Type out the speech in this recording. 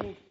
think